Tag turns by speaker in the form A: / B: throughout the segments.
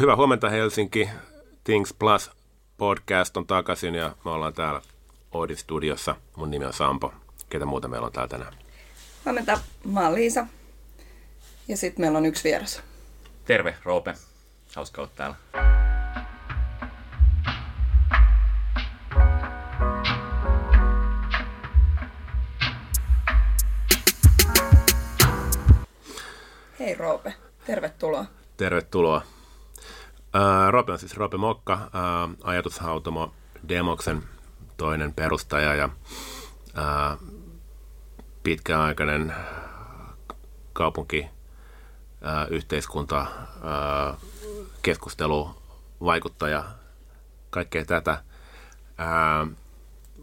A: Hyvää huomenta Helsinki. Things Plus podcast on takaisin ja me ollaan täällä Oodi Studiossa. Mun nimi on Sampo. Ketä muuta meillä on täällä tänään?
B: Huomenta, mä oon Liisa. Ja sitten meillä on yksi vieras.
C: Terve, Roope. Hauska olla täällä.
B: Hei Roope, tervetuloa.
A: Tervetuloa. Ää, Roope on siis Roope Mokka, ää, ajatushautomo Demoksen toinen perustaja ja ää, pitkäaikainen kaupunki, yhteiskunta, keskustelu, vaikuttaja, kaikkea tätä. Ää,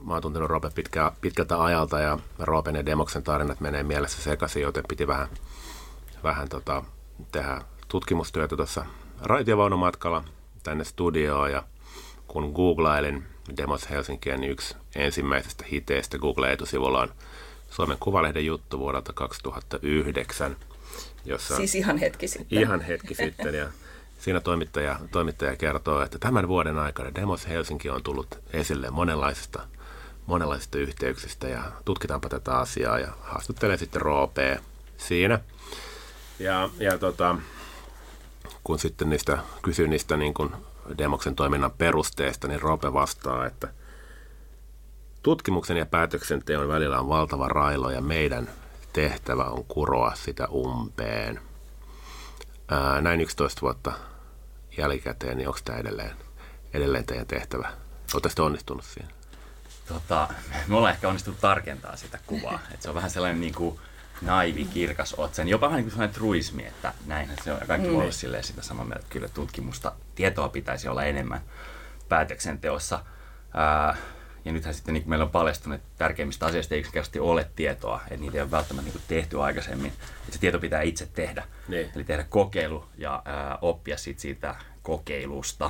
A: mä oon tuntenut Roope pitkä, pitkältä ajalta ja Roopen ja Demoksen tarinat menee mielessä sekaisin, joten piti vähän, vähän tota, tehdä tutkimustyötä tuossa raitiovaunumatkalla tänne studioon ja kun googlailin Demos Helsinkiä, niin yksi ensimmäisestä hiteistä Google-etusivulla on Suomen Kuvalehden juttu vuodelta 2009. Jossa
B: Siis ihan hetki sitten.
A: Ihan hetki sitten ja siinä toimittaja, toimittaja kertoo, että tämän vuoden aikana Demos Helsinki on tullut esille monenlaisista, monenlaisista yhteyksistä ja tutkitaanpa tätä asiaa ja haastattelee sitten Roopea siinä. Ja, ja tota, kun sitten niistä kysyin niistä niin kuin Demoksen toiminnan perusteista, niin Roope vastaa, että tutkimuksen ja päätöksenteon välillä on valtava railo ja meidän tehtävä on kuroa sitä umpeen. Ää, näin 11 vuotta jälkikäteen, niin onko tämä edelleen, edelleen teidän tehtävä? Oletteko onnistunut siinä?
C: Tota, me ollaan ehkä onnistuttu tarkentaa sitä kuvaa. Et se on vähän sellainen niin kuin naivi, kirkas otsen. Jopa vähän niin kuin sellainen truismi, että näinhän se on. Ja kaikki mm. voi olla silleen sitä samaa mieltä, että kyllä tutkimusta, tietoa pitäisi olla enemmän päätöksenteossa. Ää, ja nythän sitten niin kuin meillä on paljastunut, että tärkeimmistä asioista ei yksinkertaisesti ole tietoa, että niitä ei ole välttämättä niin kuin tehty aikaisemmin. Että se tieto pitää itse tehdä.
A: Niin.
C: Eli tehdä kokeilu ja ää, oppia sit siitä kokeilusta.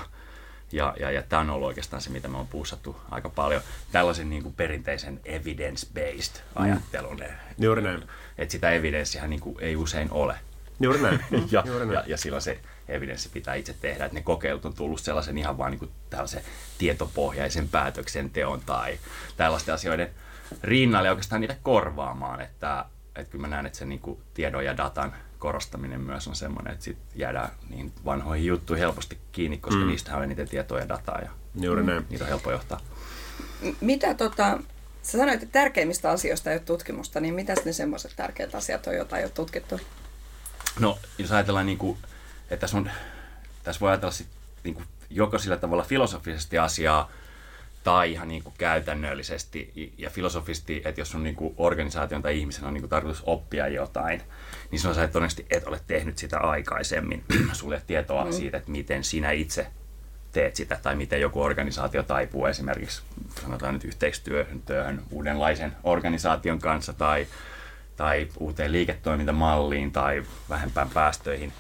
C: Ja, ja, ja tämä on ollut oikeastaan se, mitä me on puussattu aika paljon. Tällaisen niin kuin perinteisen evidence-based ajattelun.
A: Juuri näin.
C: Että sitä evidenssihän niin kuin ei usein ole.
A: Juuri näin.
C: ja,
A: Juuri näin.
C: ja, ja silloin se evidenssi pitää itse tehdä. Että ne kokeilut on tullut sellaisen ihan vaan niin kuin tällaisen tietopohjaisen päätöksenteon tai tällaisten asioiden rinnalle oikeastaan niitä korvaamaan. Että, että kyllä mä näen, että se niin kuin tiedon ja datan korostaminen myös on semmoinen, että sit jäädään niin vanhoihin juttuihin helposti kiinni, koska mm. niistä on eniten tietoa ja dataa ja
A: Juuri näin.
C: niitä on helppo johtaa.
B: M- Mitä tota, sä sanoit, että tärkeimmistä asioista ei ole tutkimusta, niin mitä ne semmoiset tärkeät asiat on, joita ei ole tutkittu?
C: No, jos ajatellaan, niin kuin, että tässä, on, tässä voi ajatella sit, niin kuin, joko sillä tavalla filosofisesti asiaa tai ihan niin kuin käytännöllisesti ja filosofisesti, että jos on niin kuin organisaation tai ihmisen on niin kuin tarkoitus oppia jotain, niin silloin sä todennäköisesti et ole tehnyt sitä aikaisemmin. Sulle tietoa mm. siitä, että miten sinä itse teet sitä tai miten joku organisaatio taipuu esimerkiksi sanotaan nyt yhteistyöhön työhön uudenlaisen organisaation kanssa tai, tai uuteen liiketoimintamalliin tai vähempään päästöihin,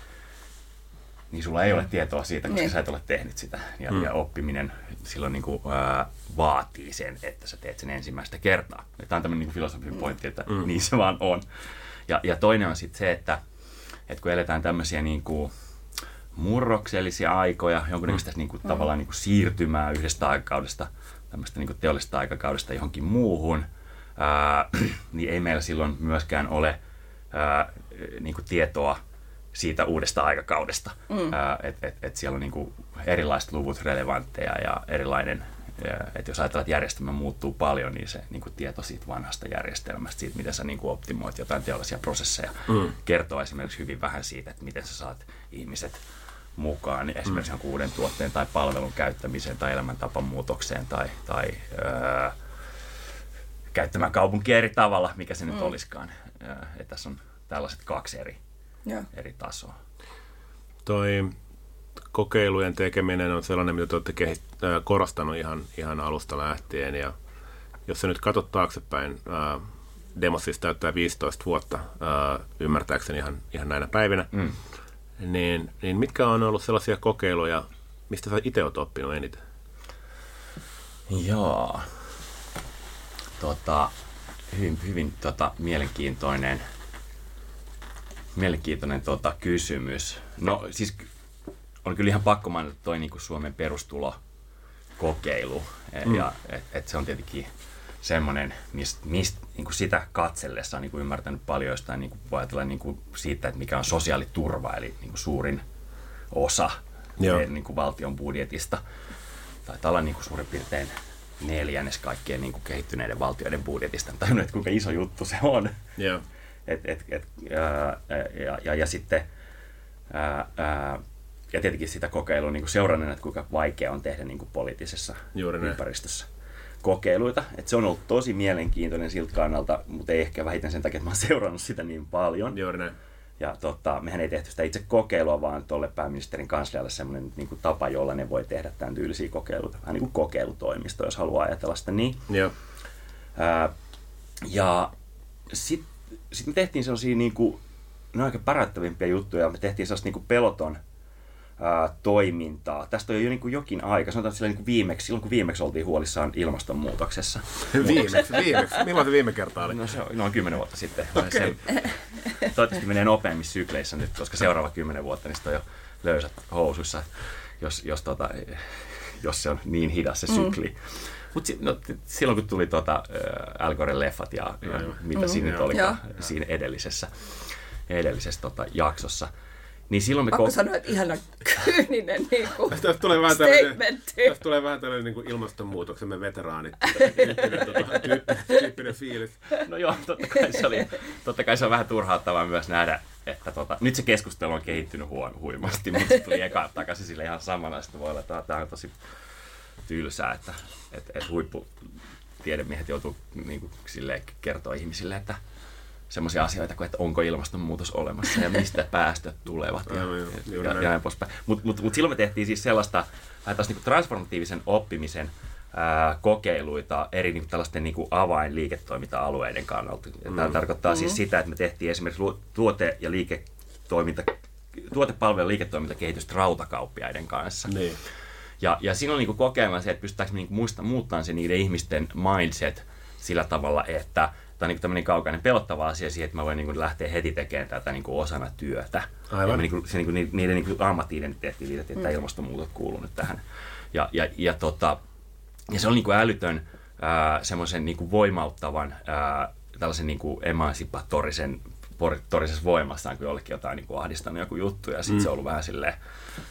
C: niin sulla ei ole tietoa siitä, koska
B: Niin.
C: sä et ole tehnyt sitä. Ja, mm. ja oppiminen silloin niin kuin, ää, vaatii sen, että sä teet sen ensimmäistä kertaa. Ja Tämä on tämmöinen niin filosofinen pointti, että mm. niin se vaan on. Ja, ja toinen on sitten se, että, että kun eletään tämmöisiä niin kuin, murroksellisia aikoja, jonkunnäköistä niin kuin, tavallaan niin kuin siirtymää yhdestä aikakaudesta, tämmöistä niin kuin teollisesta aikakaudesta johonkin muuhun, ää, niin ei meillä silloin myöskään ole ää, niin kuin tietoa siitä uudesta aikakaudesta. Mm. Että et, et siellä on niin kuin erilaiset luvut relevantteja ja erilainen, että jos ajatellaan, että järjestelmä muuttuu paljon, niin se niin kuin tieto siitä vanhasta järjestelmästä, siitä miten sä niin kuin optimoit jotain teollisia prosesseja, mm. kertoo esimerkiksi hyvin vähän siitä, että miten sä saat ihmiset mukaan niin esimerkiksi mm. uuden tuotteen tai palvelun käyttämiseen tai elämäntapan muutokseen tai, tai öö, käyttämään kaupunkia eri tavalla, mikä se nyt
B: Mm.
C: olisikaan. Öö, että tässä on tällaiset kaksi eri,
B: Joo.
C: eri tasoa.
A: Toi kokeilujen tekeminen on sellainen, mitä te olette kehit- äh, korostanut ihan, ihan alusta lähtien. Ja jos sä nyt katsot taaksepäin, äh, Demos siis täyttää 15 vuotta, äh, ymmärtääkseni ihan, ihan näinä päivinä,
C: Mm.
A: Niin, niin mitkä on ollut sellaisia kokeiluja, mistä sä itse oot oppinut eniten?
C: Joo. Tota, hyvin, hyvin tota, mielenkiintoinen, mielenkiintoinen tota, kysymys. No siis on kyllä ihan pakko mainita toi niin kuin Suomen perustulokokeilu. Mm. Ja et, et se on tietenkin semmoinen, mistä mist, niin kuin sitä katsellessa on niin kuin ymmärtänyt paljon jostain, niin kuin voi ajatella niin kuin siitä, että mikä on sosiaaliturva, eli niin kuin suurin osa meidän, niin kuin valtion budjetista. Taitaa olla niin kuin suurin piirtein neljännes kaikkien niin kuin kehittyneiden valtioiden budjetista. Tajunnut, että kuinka iso juttu se on.
A: Yeah.
C: Et, et, et, ja, ja, ja, ja sitten ää, ää, ja tietenkin sitä kokeilua niin seuranneena, että kuinka vaikea on tehdä niin kuin poliittisessa Juuri ympäristössä kokeiluita. Et se on ollut tosi mielenkiintoinen siltä kannalta, mutta ei ehkä vähiten sen takia, että mä oon seurannut sitä niin paljon.
A: Juuri näin.
C: Ja tota, mehän ei tehty sitä itse kokeilua, vaan tuolle pääministerin kanslialle semmoinen niin kuin tapa, jolla ne voi tehdä tämän tyylisiä kokeiluita. Vähän niin kuin kokeilutoimisto, jos haluaa ajatella sitä niin.
A: Joo.
C: Ää, ja sitten sit me tehtiin sellaisia niin kuin, no aika parantavimpia juttuja. Me tehtiin sellaista niin kuin peloton ää, toimintaa. Tästä on jo niin kuin jokin aika, sanotaan sillä niin kuin viimeksi, silloin kun viimeksi oltiin huolissaan ilmastonmuutoksessa.
A: viimeksi, viimeksi. Milloin se viime kerta oli?
C: No se on noin kymmenen vuotta sitten. Okay. Se, toivottavasti menee nopeammissa sykleissä nyt, koska seuraava kymmenen vuotta niin on jo löysät housuissa, jos, jos, tota, jos se on niin hidas se mm. sykli. Mm. Mutta si, no, silloin kun tuli tota, Al Goren leffat ja, ja mitä mm. siinä nyt oli siinä edellisessä, edellisessä tota, jaksossa, niin silloin me...
B: Pakko ko- sanoa, että ihana kyyninen niin kuin
A: tästä tulee vähän tällainen, tästä tulee vähän tällainen niin kuin ilmastonmuutoksemme veteraanit tyyppinen, tota, tyyppinen fiilis.
C: No joo, totta kai se, oli, totta kai se on vähän turhauttavaa myös nähdä, että tota, nyt se keskustelu on kehittynyt huon, huimasti, mutta se tuli eka takaisin sille ihan samana. Sitten voi olla, että tämä on tosi tylsää, että et, et huipputiedemiehet joutuu niin kuin, silleen, kertoa ihmisille, että semmoisia asioita kuin, että onko ilmastonmuutos olemassa ja mistä päästöt tulevat ja, ja, ja, ja näin poispäin. Mutta mut, mut silloin me tehtiin siis sellaista taas niin transformatiivisen oppimisen ää, kokeiluita eri niin tällaisten niin avainliiketoiminta-alueiden kannalta. Mm. Tämä tarkoittaa mm. siis sitä, että me tehtiin esimerkiksi tuote- ja liiketoiminta, tuotepalvelu- ja liiketoimintakehitystä rautakauppiaiden kanssa.
A: Niin.
C: Ja, ja siinä on niin kokeilma se, että pystytäänkö me niin muista, muuttamaan se niiden ihmisten mindset sillä tavalla, että tämä on niin tämmöinen kaukainen pelottava asia siihen, että mä voin niin lähteä heti tekemään tätä niin osana työtä.
A: Aivan. Ja
C: niin kuin, se, niin kuin, niiden niin ammatti-identiteetti liitettiin, että mm. ilmastonmuutos kuuluu nyt tähän. Ja, ja, ja, tota, ja se on niin kuin älytön semmoisen niin voimauttavan ää, tällaisen niin kuin emansipatorisen torisessa voimassaan kun jollekin jotain niin kuin ahdistanut joku juttu ja sitten mm. se on ollut vähän silleen,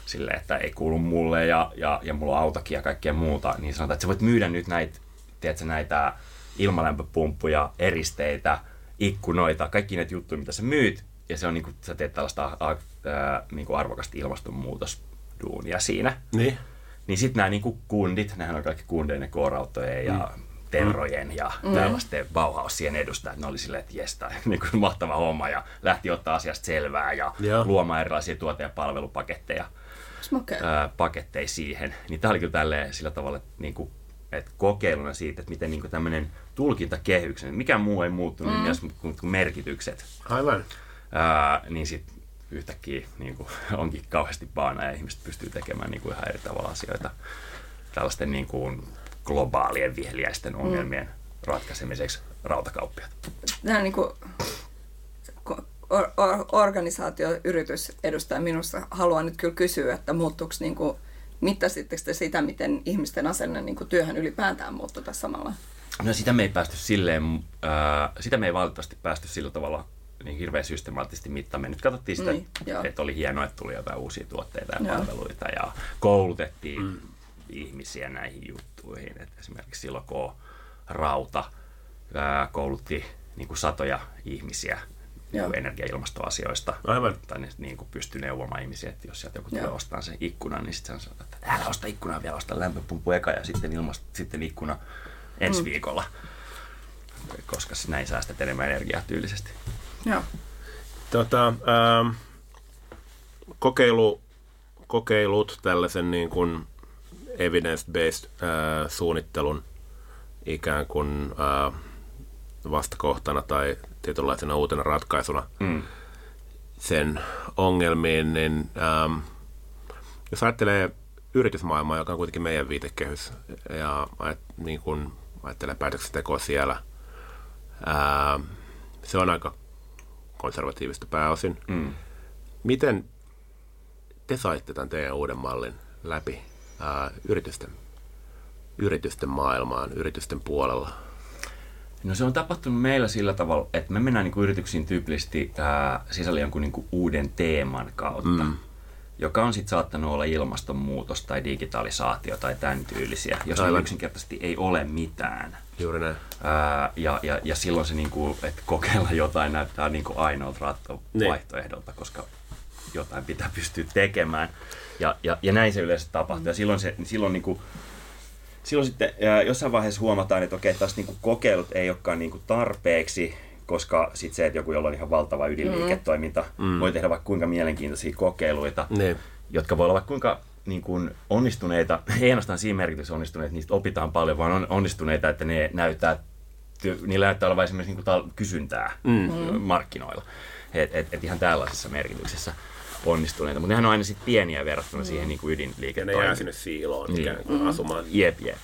C: sille, että ei kuulu mulle ja, ja, ja mulla on autokin ja kaikkea muuta, niin sanotaan, että sä voit myydä nyt näitä, tiedätkö, näitä ilmalämpöpumppuja, eristeitä, ikkunoita, kaikki näitä juttuja, mitä sä myyt, ja se on niin kuin, sä teet tällaista ää, niin kuin arvokasta ilmastonmuutosduunia siinä.
A: Niin.
C: Niin sitten nämä niin kuin kundit, nehän on kaikki kundeinen koorautojen ja mm. terrojen ja mm. tällaisten Bauhausien edustajat, ne oli silleen, että jes, tämä niin kuin mahtava homma ja lähti ottaa asiasta selvää ja Joo. luomaan erilaisia tuote- ja palvelupaketteja ää, paketteja siihen. Niin tämä oli kyllä tälleen sillä tavalla, että, niin kuin, että kokeiluna siitä, että miten niin tämmöinen tulkintakehyksen, mikä muu ei muuttunut mm. niin kuin merkitykset.
A: Aivan.
C: Ää, niin sitten yhtäkkiä niin kuin, onkin kauheasti baana ja ihmiset pystyy tekemään niin kuin ihan eri tavalla asioita tällaisten niin kuin, globaalien viheliäisten mm. ongelmien mm. ratkaisemiseksi rautakauppia.
B: Nämä niin kuin, or, or, organisaatio, yritys edustaa minusta haluan nyt kyllä kysyä, että muuttuuko niin kuin, mittasitteko te sitä, miten ihmisten asenne niin kuin työhön ylipäätään muuttui tässä samalla?
C: No sitä me ei päästy silleen, äh, sitä me ei valitettavasti päästy sillä tavalla niin hirveän systemaattisesti mittaamme. Nyt katsottiin sitä, niin, että oli hienoa, että tuli jotain uusia tuotteita ja joo. palveluita ja koulutettiin mm. ihmisiä näihin juttuihin. Et esimerkiksi silloin kun Rauta ää, koulutti niin kuin satoja ihmisiä niin kuin energia- ja ilmastoasioista.
A: Aivan.
C: Tai ne niin kuin pystyi neuvomaan ihmisiä, että jos sieltä joku tulee ostamaan sen ikkunan, niin sitten sanotaan, että älä osta ikkunaa vielä, osta lämpöpumppu eka ja sitten, ilmast- sitten ikkuna ensi mm. viikolla, koska näin säästät enemmän energiaa tyylisesti.
B: Joo.
A: Tota, ähm, kokeilu, kokeilut tällaisen niin kuin evidence-based äh, suunnittelun ikään kuin äh, vastakohtana tai tietynlaisena uutena ratkaisuna mm. sen ongelmiin, niin ähm, jos ajattelee yritysmaailmaa, joka on kuitenkin meidän viitekehys, ja niin kuin ajattelee päätöksentekoa siellä, ää, se on aika konservatiivista pääosin. Mm. Miten te saitte tämän teidän uuden mallin läpi ää, yritysten, yritysten maailmaan, yritysten puolella?
C: No se on tapahtunut meillä sillä tavalla, että me mennään niin yrityksiin tyypillisesti ää, sisällä jonkun niin uuden teeman kautta, mm. joka on sitten saattanut olla ilmastonmuutos tai digitalisaatio tai tämän tyylisiä, jos yksinkertaisesti ei ole mitään.
A: Juuri näin.
C: Ää, ja, ja, ja silloin se, niin kuin, että kokeilla jotain näyttää niin kuin ainoalta niin. vaihtoehdolta, koska jotain pitää pystyä tekemään. Ja, ja, ja näin se yleensä tapahtuu. Ja silloin, se, silloin niin kuin, silloin sitten jossain vaiheessa huomataan, että okei, taas niin kokeilut ei olekaan niin kuin tarpeeksi, koska sitten se, että joku, jolla on ihan valtava ydinliiketoiminta, mm. voi tehdä vaikka kuinka mielenkiintoisia kokeiluita, ne. jotka voi olla vaikka kuinka niin kuin onnistuneita, ei ainoastaan siinä merkityksessä onnistuneita, niistä opitaan paljon, vaan on onnistuneita, että ne näyttää, niillä näyttää olevan esimerkiksi niin kuin kysyntää mm. markkinoilla. Et, et, et ihan tällaisessa merkityksessä onnistuneita, mutta nehän on aina sitten pieniä verrattuna mm. siihen niin kuin ydinliiketoimintaan.
A: Ja ne jää sinne siiloon niin. ikään kuin mm. asumaan.
C: Jep, jep.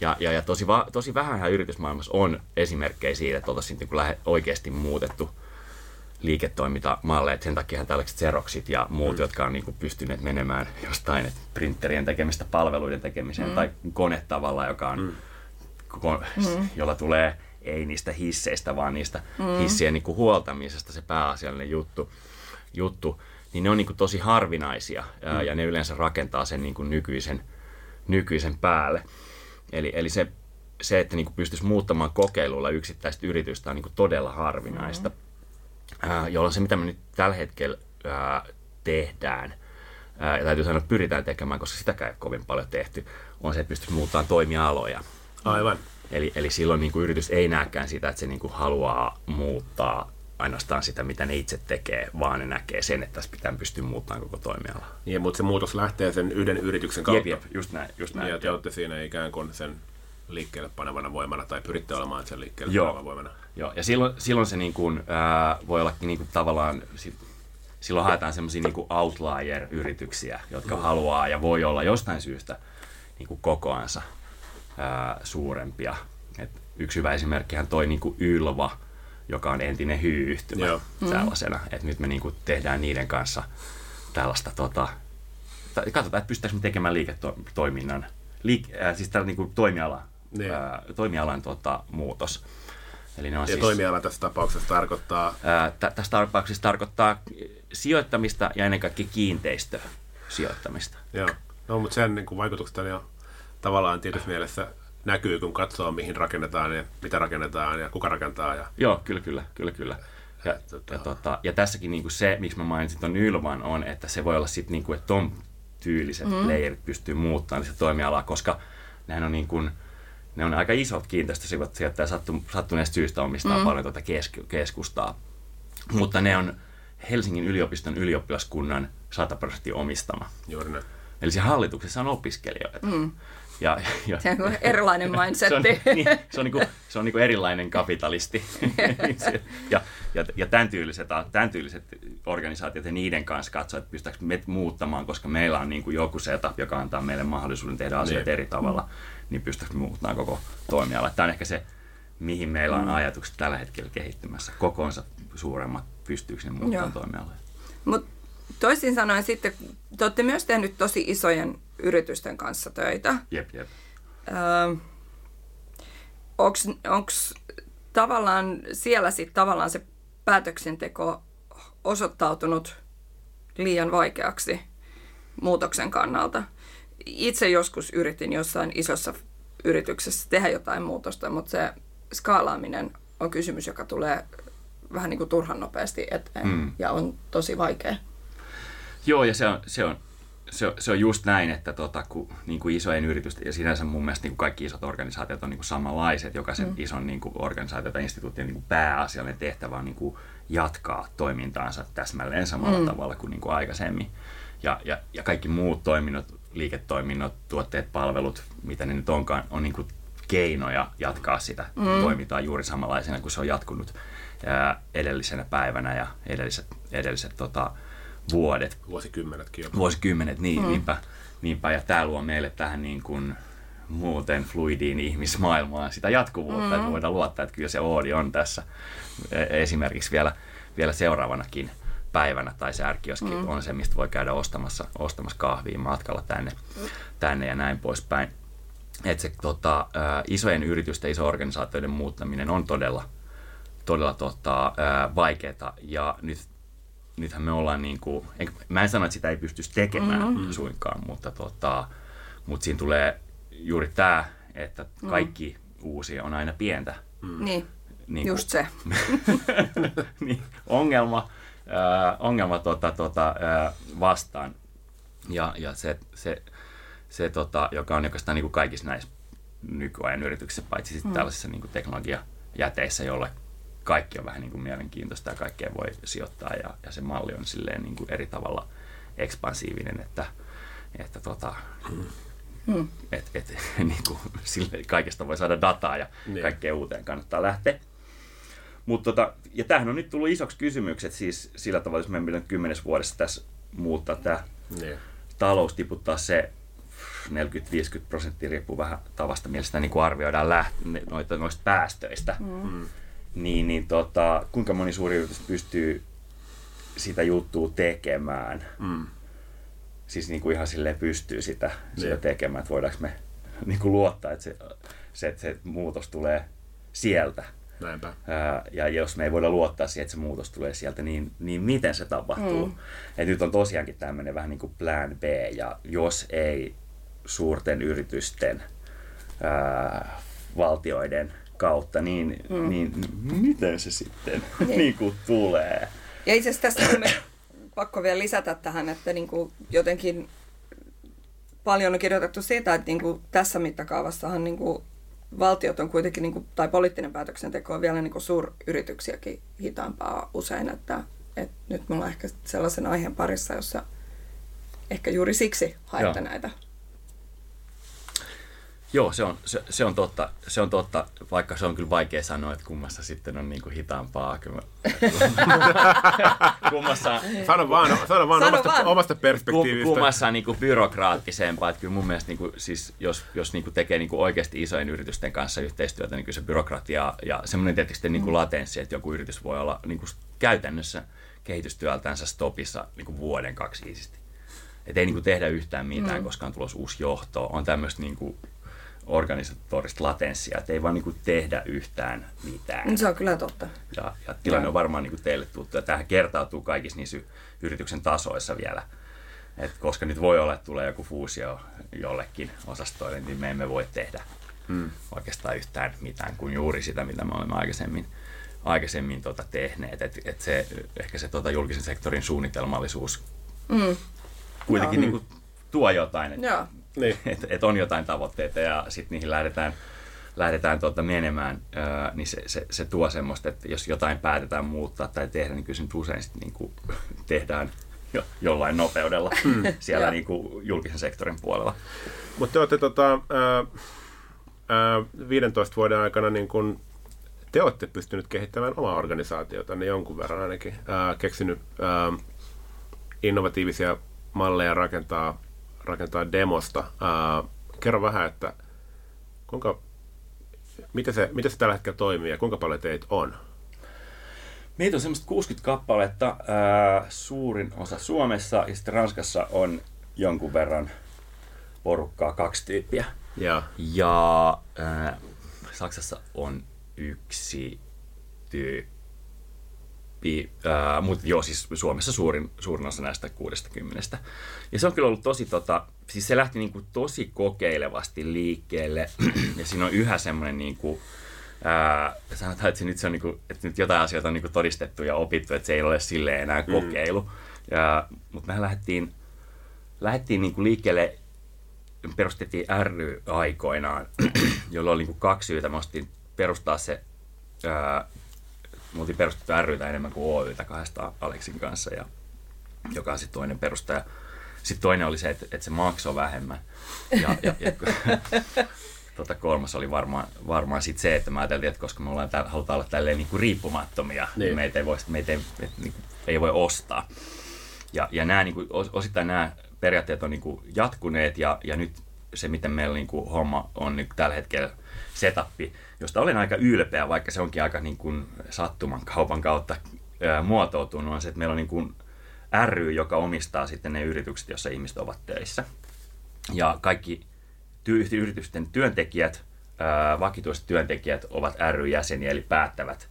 C: Ja, ja, ja tosi, va, tosi vähän yritysmaailmassa on esimerkkejä siitä, että oltaisiin niin lähe, oikeasti muutettu liiketoimintamalleja. Sen takia tällaiset Xeroxit ja muut, mm. jotka on niin kuin pystyneet menemään jostain että printerien tekemistä palveluiden tekemiseen mm. tai kone tavallaan, joka on, mm. ko, mm. jolla tulee ei niistä hisseistä, vaan niistä mm. hissien niin kuin huoltamisesta se pääasiallinen juttu. juttu niin ne on niin kuin tosi harvinaisia mm. ja ne yleensä rakentaa sen niin kuin nykyisen, nykyisen päälle. Eli, eli se, se, että niin kuin pystyisi muuttamaan kokeilulla yksittäistä yritystä on niin kuin todella harvinaista, mm. ää, jolloin se, mitä me nyt tällä hetkellä ää, tehdään, ää, ja täytyy sanoa, että pyritään tekemään, koska sitäkään ei ole kovin paljon tehty, on se, että pystyisi muuttamaan toimialoja.
A: Aivan.
C: Eli, eli silloin niin kuin yritys ei näkään sitä, että se niin kuin haluaa muuttaa ainoastaan sitä, mitä ne itse tekee, vaan ne näkee sen, että tässä pitää pystyä muuttamaan koko toimiala.
A: Niin, mutta se muutos lähtee sen yhden yrityksen kautta.
C: Jep, jep, just näin. Just näin.
A: Ja te olette siinä ikään kuin sen liikkeelle panevana voimana, tai pyritte olemaan sen liikkeelle Joo. panevana voimana.
C: Joo, ja silloin, silloin se niin kuin, ää, voi ollakin niin kuin tavallaan, silloin haetaan semmoisia niin outlier-yrityksiä, jotka mm. haluaa ja voi olla jostain syystä niin kuin kokoansa ää, suurempia. Et yksi hyvä esimerkkihän toi niin kuin Ylva, joka on entinen hyy-yhtymä Joo. sellaisena. Mm. Että nyt me niin kuin tehdään niiden kanssa tällaista, tota, katsotaan, että pystytäänkö me tekemään liiketoiminnan, liik, äh, siis tällä niin toimiala, niin. äh, toimialan tota, muutos.
A: Eli ne on ja siis, toimiala tässä tapauksessa tarkoittaa?
C: Ää, t- tässä tapauksessa tarkoittaa sijoittamista ja ennen kaikkea kiinteistösijoittamista.
A: Joo, no mutta sen niin kuin vaikutukset on jo tavallaan tietyssä mielessä näkyy, kun katsoo, mihin rakennetaan ja mitä rakennetaan ja kuka rakentaa. Ja...
C: Joo, kyllä, kyllä, kyllä, kyllä. Ja, tota... ja, tota, ja tässäkin niin kuin se, miksi mä mainitsin tuon Ylvan, on, että se voi olla sitten, niin kuin, että ton tyyliset mm. playerit pystyy muuttamaan se toimialaa, koska nehän on niin kuin, ne on aika isot kiinteistösijoittajat sattu, sattuneesta syystä omistaa mm. paljon tuota kesk- keskustaa. Mutta ne on Helsingin yliopiston ylioppilaskunnan 100 prosenttia omistama.
A: Juuri näin.
C: Eli se hallituksessa on opiskelijoita. Mm.
B: Ja, ja, se on erilainen mindset. se on,
C: niin, se on, niin kuin, se on niin kuin erilainen kapitalisti. ja, ja, ja tämän, tyyliset, tämän tyyliset organisaatiot ja niiden kanssa katsoa, että pystytäänkö me muuttamaan, koska meillä on niin kuin joku setup, joka antaa meille mahdollisuuden tehdä asioita niin. eri tavalla, niin pystytäänkö muuttamaan koko toimiala. Tämä on ehkä se, mihin meillä on mm. ajatukset tällä hetkellä kehittymässä. Kokoonsa suuremmat pystyykö ne muuttamaan toimialoja.
B: Mutta toisin sanoen sitten, te olette myös tehnyt tosi isojen yritysten kanssa töitä.
C: Jep, jep.
B: Öö, Onko tavallaan siellä sitten tavallaan se päätöksenteko osoittautunut liian vaikeaksi muutoksen kannalta? Itse joskus yritin jossain isossa yrityksessä tehdä jotain muutosta, mutta se skaalaaminen on kysymys, joka tulee vähän niin kuin turhan nopeasti eteen mm. ja on tosi vaikea.
C: Joo, ja se on, se on, se on, se on just näin, että tota, kun, niin kuin isojen yritysten, ja sinänsä mun mielestä niin kuin kaikki isot organisaatiot on niin kuin samanlaiset, jokaisen mm. ison niin kuin organisaation tai instituution niin kuin pääasiallinen tehtävä on niin kuin jatkaa toimintaansa täsmälleen samalla mm. tavalla kuin, niin kuin aikaisemmin. Ja, ja, ja kaikki muut toiminnot, liiketoiminnot, tuotteet, palvelut, mitä ne nyt onkaan, on niin kuin keinoja jatkaa sitä mm. toimintaa juuri samanlaisena kuin se on jatkunut ää, edellisenä päivänä ja edelliset, edelliset tota, vuodet.
A: Vuosikymmenetkin
C: jopa. Vuosikymmenet, niin, mm. niinpä, niinpä. Ja tämä luo meille tähän niin kuin muuten fluidiin ihmismaailmaan sitä jatkuvuutta, mm. että voidaan luottaa, että kyllä se Oodi on tässä e, esimerkiksi vielä, vielä seuraavanakin päivänä tai se ärkioski mm. on se, mistä voi käydä ostamassa, ostamassa kahvia matkalla tänne, tänne ja näin poispäin. Että se tota, isojen yritysten, iso organisaatioiden muuttaminen on todella, todella tota, vaikeaa ja nyt nythän me ollaan niin kuin, mä en sano, että sitä ei pystyisi tekemään mm-hmm. suinkaan, mutta, tota, mutta siinä tulee juuri tämä, että mm. kaikki mm. uusi on aina pientä.
B: Mm. Niin, niin just se.
C: niin, ongelma, äh, ongelma tota, tota, äh, vastaan. Ja, ja se, se, se tota, joka on oikeastaan niin kuin kaikissa näissä nykyajan yrityksissä, paitsi sitten mm. tällaisissa niin kuin teknologiajäteissä, jolle kaikki on vähän niin kuin mielenkiintoista ja kaikkea voi sijoittaa ja, ja se malli on silleen niin kuin eri tavalla ekspansiivinen, että, että tota, mm. et, et, niin kuin, sille, kaikesta voi saada dataa ja niin. kaikkeen uuteen kannattaa lähteä. Mutta tota, ja tämähän on nyt tullut isoksi kysymykset siis sillä tavalla, jos me meidän kymmenes vuodessa tässä muuttaa tämä niin. talous tiputtaa se 40-50 prosenttia, riippuu vähän tavasta, millä sitä niin kuin arvioidaan läht- noita, noista päästöistä. Mm niin, niin tota, kuinka moni suuri yritys pystyy sitä juttua tekemään. Mm. Siis niin kuin ihan silleen pystyy sitä, sitä niin. tekemään, että voidaanko me niin kuin luottaa, että se, se, että se muutos tulee sieltä.
A: Näinpä.
C: Ää, ja jos me ei voida luottaa siihen, että se muutos tulee sieltä, niin, niin miten se tapahtuu? Mm. Et nyt on tosiaankin tämmöinen vähän niin kuin plan B, ja jos ei suurten yritysten, ää, valtioiden kautta, niin, mm. niin miten se sitten niin. niin kuin tulee?
B: Ja itse asiassa tässä on pakko vielä lisätä tähän, että niin kuin jotenkin paljon on kirjoitettu siitä, että niin kuin tässä mittakaavassahan niin kuin valtiot on kuitenkin, niin kuin, tai poliittinen päätöksenteko on vielä niin kuin suuryrityksiäkin hitaampaa usein, että, että nyt me ollaan ehkä sellaisen aiheen parissa, jossa ehkä juuri siksi haette Joo. näitä
C: Joo, se on, se, se, on totta, se on totta, vaikka se on kyllä vaikea sanoa, että kummassa sitten on niin kuin hitaampaa. Kyllä,
A: kummassa, sano vaan, sano vaan, sano omasta, vaan. omasta perspektiivistä.
C: Kummassa on niin kuin byrokraattisempaa. Että kyllä mun mielestä, niin kuin, siis, jos, jos niin kuin tekee niin kuin oikeasti isojen yritysten kanssa yhteistyötä, niin kyllä se byrokratia ja semmoinen tietysti niin kuin mm. latenssi, että joku yritys voi olla niin kuin käytännössä kehitystyöltänsä stopissa niin kuin vuoden kaksi iisisti. Että ei niin kuin tehdä yhtään mitään, mm. koska on tulossa uusi johto. On tämmöistä niin kuin, organisatorista latenssia, että ei vaan niin kuin tehdä yhtään mitään.
B: Se on kyllä totta.
C: Ja, ja tilanne ja. on varmaan niin kuin teille tuttu, ja tähän kertautuu kaikissa niissä yrityksen tasoissa vielä. Et koska nyt voi olla, että tulee joku fuusio jollekin osastoille, niin me emme voi tehdä hmm. oikeastaan yhtään mitään kuin juuri sitä, mitä me olemme aikaisemmin, aikaisemmin tota tehneet. Et, et se, ehkä se tota julkisen sektorin suunnitelmallisuus mm. kuitenkin niin kuin, tuo jotain. Et, Joo niin. että et on jotain tavoitteita ja sitten niihin lähdetään, lähdetään tuota menemään, ää, niin se, se, se tuo semmoista, että jos jotain päätetään muuttaa tai tehdä, niin kyllä se nyt usein sit niinku tehdään jo, jollain nopeudella mm. siellä niinku julkisen sektorin puolella.
A: Mutta te olette tota, ää, ää, 15 vuoden aikana niin kun te olette pystynyt kehittämään omaa organisaatiota niin jonkun verran ainakin, ää, keksinyt ää, innovatiivisia malleja rakentaa rakentaa demosta. Ää, kerro vähän, että kuinka, miten, se, miten se tällä hetkellä toimii ja kuinka paljon teitä on?
C: Meitä on semmoista 60 kappaletta, ää, suurin osa Suomessa ja sitten Ranskassa on jonkun verran porukkaa, kaksi tyyppiä.
A: Ja,
C: ja ää, Saksassa on yksi tyyppi äh, mutta joo, siis Suomessa suurin, suurin osa näistä 60. Ja se on kyllä ollut tosi, tota, siis se lähti niin kuin tosi kokeilevasti liikkeelle, ja siinä on yhä semmoinen niin kuin, ää, sanotaan, että nyt, se on niin kuin, että nyt jotain asioita on niin kuin todistettu ja opittu, että se ei ole silleen enää mm. kokeilu. Mm. Ja, mutta mehän lähdettiin, lähdettiin niin kuin liikkeelle, perustettiin ry aikoinaan, jolloin oli niin kuin kaksi syytä. Me perustaa se ää, me oltiin perustettu rytä enemmän kuin Oytä kahdesta Aleksin kanssa, ja, joka on sitten toinen perustaja. Sitten toinen oli se, että, että se maksoi vähemmän. Ja, ja, ja tota, kolmas oli varmaan, varmaan sit se, että mä ajattelin, että koska me ollaan täällä, halutaan olla tälleen niin kuin riippumattomia, niin. meitä, ei voi, meitä ei, et, niin kuin, ei voi ostaa. Ja, ja nämä, niin kuin, osittain nämä periaatteet on niin kuin jatkuneet ja, ja nyt se, miten meillä niin kuin, homma on niin tällä hetkellä setappi, josta olen aika ylpeä, vaikka se onkin aika niin kuin sattuman kaupan kautta ää, muotoutunut, on se, että meillä on niin kuin ry, joka omistaa sitten ne yritykset, joissa ihmiset ovat töissä. Ja kaikki ty- yritysten työntekijät, ää, vakituiset työntekijät ovat ry-jäseniä, eli päättävät,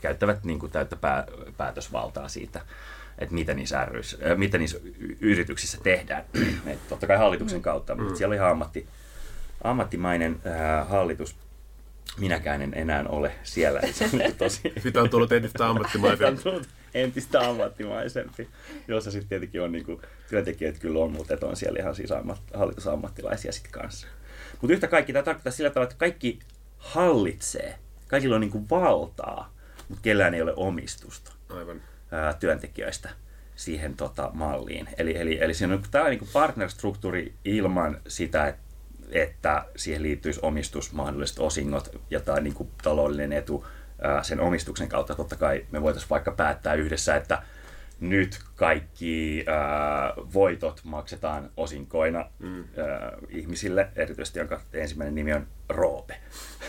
C: käyttävät niin kuin täyttä pää- päätösvaltaa siitä, että mitä niissä, ryissä, ää, mitä niissä yrityksissä tehdään. Et totta kai hallituksen kautta, mutta siellä on ihan ammatti, ammattimainen ää, hallitus. Minäkään en enää ole siellä. Se on niin tosi...
A: Sitä on tullut entistä ammattimaisempi.
C: on tullut entistä ammattimaisempi, jossa sitten tietenkin on niinku, työntekijät kyllä on, mutta on siellä ihan siis ammat, hallitusammattilaisia sitten kanssa. Mutta yhtä kaikki tämä tarkoittaa sillä tavalla, että kaikki hallitsee, kaikilla on niinku valtaa, mutta kellään ei ole omistusta
A: Aivan.
C: Työntekijöistä siihen tota, malliin. Eli, eli, eli siinä on tämä niin partnerstruktuuri ilman sitä, että että siihen liittyisi omistus, mahdolliset osingot ja tai niin kuin taloudellinen etu sen omistuksen kautta. Totta kai me voitaisiin vaikka päättää yhdessä, että nyt kaikki ää, voitot maksetaan osinkoina mm. ää, ihmisille, erityisesti jonka ensimmäinen nimi on Roope.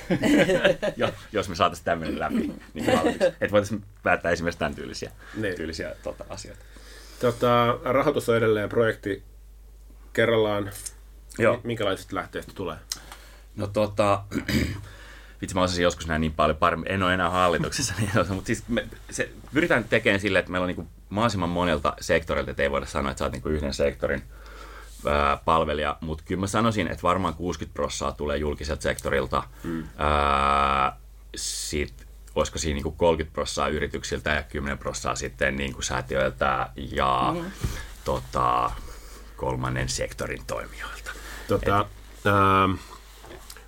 C: ja, jos me saataisiin tämmöinen läpi, niin että voitaisiin päättää esimerkiksi tämän tyylisiä,
A: Niin.
C: tyylisiä tota, asioita.
A: Tota, rahoitus on edelleen projekti kerrallaan.
C: Joo.
A: Mi- Minkälaisista lähteistä tulee?
C: No tota, vitsi mä osasin joskus näin niin paljon paremmin, en ole enää hallituksessa, niin, mutta siis me, se, pyritään tekemään silleen, että meillä on niin mahdollisimman monelta sektorilta, että ei voida sanoa, että sä oot niin yhden sektorin ää, palvelija, mutta kyllä mä sanoisin, että varmaan 60 prossaa tulee julkiselta sektorilta, mm. ää, sit, olisiko siinä niin 30 prossaa yrityksiltä ja 10 prossaa sitten niin kuin säätiöiltä ja mm. tota, kolmannen sektorin toimijoilta.
A: Tota, ähm,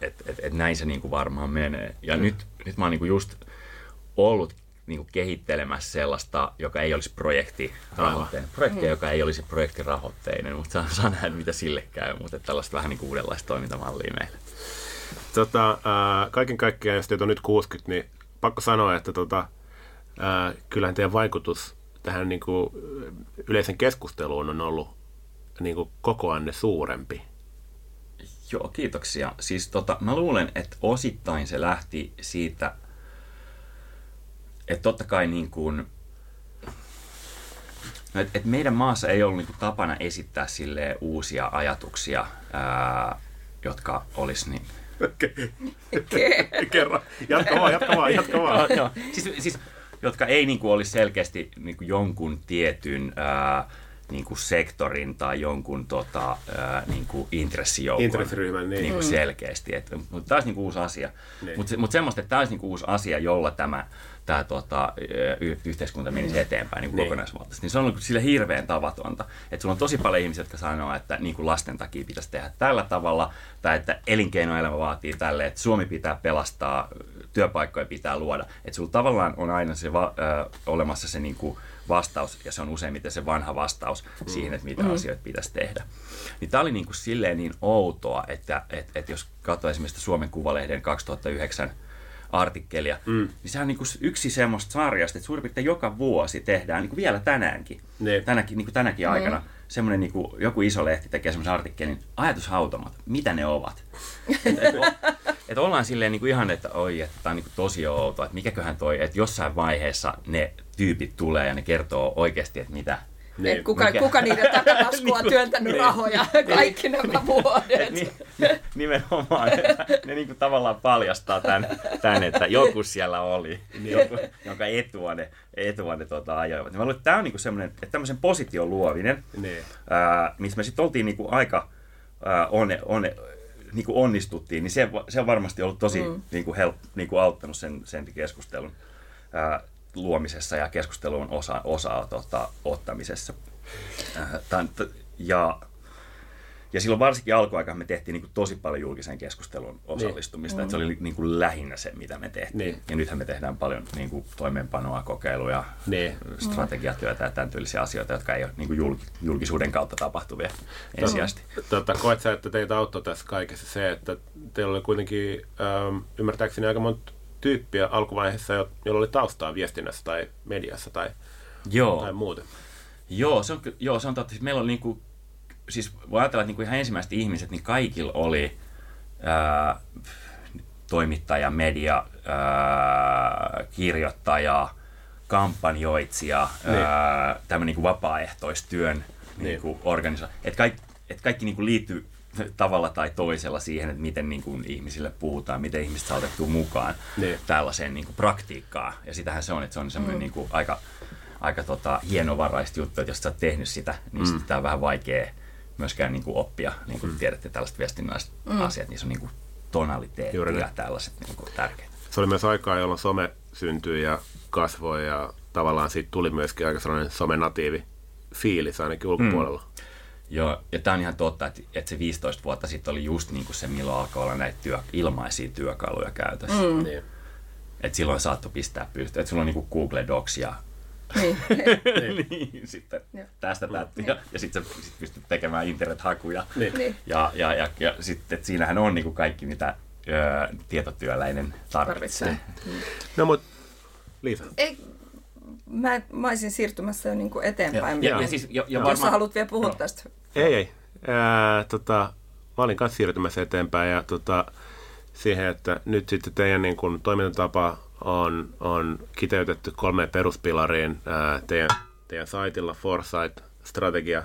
C: Et, et, et näin se niinku varmaan menee. Ja mm. nyt, nyt mä oon niinku just ollut niinku kehittelemässä sellaista, joka ei olisi projektirahoitteinen. Projekteja, joka ei olisi projektirahoitteinen, mutta saa, saa nähdä, mitä sille käy. Mutta tällaista vähän niinku uudenlaista toimintamallia meillä.
A: tota, äh, kaiken kaikkiaan, jos teitä on nyt 60, niin pakko sanoa, että tota, äh, kyllähän teidän vaikutus tähän niin kuin, yleisen keskusteluun on ollut niin kuin, kokoanne suurempi.
C: Joo, kiitoksia. Siis tota, mä luulen, että osittain se lähti siitä, että totta kai niin kuin, no, et, et meidän maassa ei ollut niin kuin tapana esittää sille uusia ajatuksia, ää, jotka olisi niin...
A: Kerro. Jatka vaan, jatka vaan, jatka vaan.
C: Joo, siis, siis, jotka ei niin kuin, olisi selkeästi niin kuin jonkun tietyn ää, niin kuin sektorin tai jonkun tota, ää, niin kuin intressijoukon
A: Intressiryhmän, niin.
C: niin kuin selkeästi. Et, mutta tämä olisi niin kuin uusi asia.
A: Niin.
C: Mutta mut semmoista, että tämä olisi niin kuin uusi asia, jolla tämä tämä tota, yhteiskunta menisi eteenpäin niin kuin
A: Niin.
C: kokonaisvaltaisesti. Niin se on kuin sille hirveän tavatonta. Että sulla on tosi paljon ihmisiä, jotka sanoo, että niin kuin lasten takia pitäisi tehdä tällä tavalla, tai että elinkeinoelämä vaatii tälle, että Suomi pitää pelastaa, työpaikkoja pitää luoda. Että sulla tavallaan on aina se va- ö, olemassa se niin kuin vastaus, ja se on useimmiten se vanha vastaus siihen, että mitä asioita pitäisi tehdä. Niin tämä oli niin kuin silleen niin outoa, että et, et jos katsoo esimerkiksi Suomen Kuvalehden 2009 artikkelia, mm. niin sehän on niin kuin yksi semmoista sarjasta, että suurin piirtein joka vuosi tehdään, niin kuin vielä tänäänkin,
A: Niin.
C: tänäkin, niin kuin tänäkin aikana, semmoinen niin kuin, joku iso lehti tekee semmoisen artikkelin, ajatushautomat, mitä ne ovat? et, et, et ollaan silleen niin kuin ihan, että oi, että tämä on niin kuin tosi outoa, että mikäköhän toi, että jossain vaiheessa ne tyypit tulee ja ne kertoo oikeasti, että mitä,
A: Niin.
B: Et kuka,
C: mikä-
B: kuka niiden takataskua on
C: Niin.
B: työntänyt rahoja kaikki nämä vuodet.
C: Ni, nimenomaan, että ne niin kuin tavallaan paljastaa tämän, tämän, että joku siellä oli, joku, jonka etua ne, etua ne tota, ajoivat. Niin Mä luulen, että tämä on niin semmoinen, että tämmöisen position luovinen,
A: Niin.
C: ää, missä me sitten oltiin niin kuin aika ää, onne, onne, niin kuin onnistuttiin, niin se, se on varmasti ollut tosi mm. niin kuin help, niin kuin auttanut sen, sen keskustelun ää, luomisessa ja keskusteluun osa, osaa tota, ottamisessa. Ää, tän, ja ja silloin varsinkin alkuaikaan me tehtiin niin kuin tosi paljon julkisen keskustelun osallistumista. Niin. Se oli niin kuin lähinnä se, mitä me tehtiin.
A: Niin.
C: Ja nythän me tehdään paljon niin kuin toimeenpanoa, kokeiluja,
A: Niin.
C: strategiatyötä ja tämän tyylisiä asioita, jotka ei ole niin kuin julk- julkisuuden kautta tapahtuvia ensisijaisesti.
A: Tota, koet sä, että teitä auttoi tässä kaikessa se, että teillä oli kuitenkin ähm, ymmärtääkseni aika monta tyyppiä alkuvaiheessa, jo- joilla oli taustaa viestinnässä tai mediassa tai,
C: Joo.
A: tai muuten.
C: Joo, se on, joo, se on totta. Siis meillä on niinku, siis voi ajatella, että niinku ihan ensimmäiset ihmiset, niin kaikilla oli ää, toimittaja, media, ää, kirjoittaja, kampanjoitsija,
A: Niin.
C: tämmöinen niin vapaaehtoistyön niin.
A: Niin.
C: kuin organisa- että kaikki, et kaikki niin kuin liittyy tavalla tai toisella siihen, että miten niin kuin ihmisille puhutaan, miten ihmiset saa otettua mukaan
A: Niin.
C: tällaiseen niin kuin praktiikkaan. Ja sitähän se on, että se on semmoinen mm. niin kuin aika, aika tota, hienovaraista juttu, että jos sä oot tehnyt sitä, niin mm. sitä on vähän vaikea myöskään niin kuin oppia. Niin kuin mm. tiedätte tällaiset viestinnälliset mm. asiat, niissä on niin kuin tonaliteetti
A: Juuri
C: ja tällaiset niin kuin tärkeitä.
A: Se oli myös aikaa, jolloin some syntyi ja kasvoi ja tavallaan siitä tuli myöskin aika sellainen somenatiivi fiilis ainakin ulkopuolella. Mm.
C: Joo, ja tämä on ihan totta, että, että se 15 vuotta sitten oli just niin kuin se, milloin alkoi olla näitä työ, ilmaisia työkaluja käytössä. Mm.
A: Niin.
C: Että silloin saattoi pistää pystyyn. Että sulla on niin kuin Google Docs ja
B: Niin.
C: niin, sitten
B: Joo.
C: tästä tästä. Ja, ja sitten sä sit pystyt tekemään internet-hakuja.
A: Niin.
B: Niin.
C: Ja, ja, ja, ja sitten että siinähän on niin kuin kaikki, mitä ö, tietotyöläinen tarvitsee.
B: Tarvitsee.
A: No mutta Liisa,
B: Ei, mä, mä olisin siirtymässä jo niin kuin eteenpäin.
C: Ja, ja, ja siis, jo, jo
B: Jos sä haluat vielä puhua
C: Joo.
B: tästä.
A: ei ei. Ää, tota, mä olin kanssa siirtymässä eteenpäin ja tota, siihen, että nyt sitten teidän niin kun, toimintatapa on, on kiteytetty kolmeen peruspilariin ää, teidän, teidän saitilla, Foresight, strategia,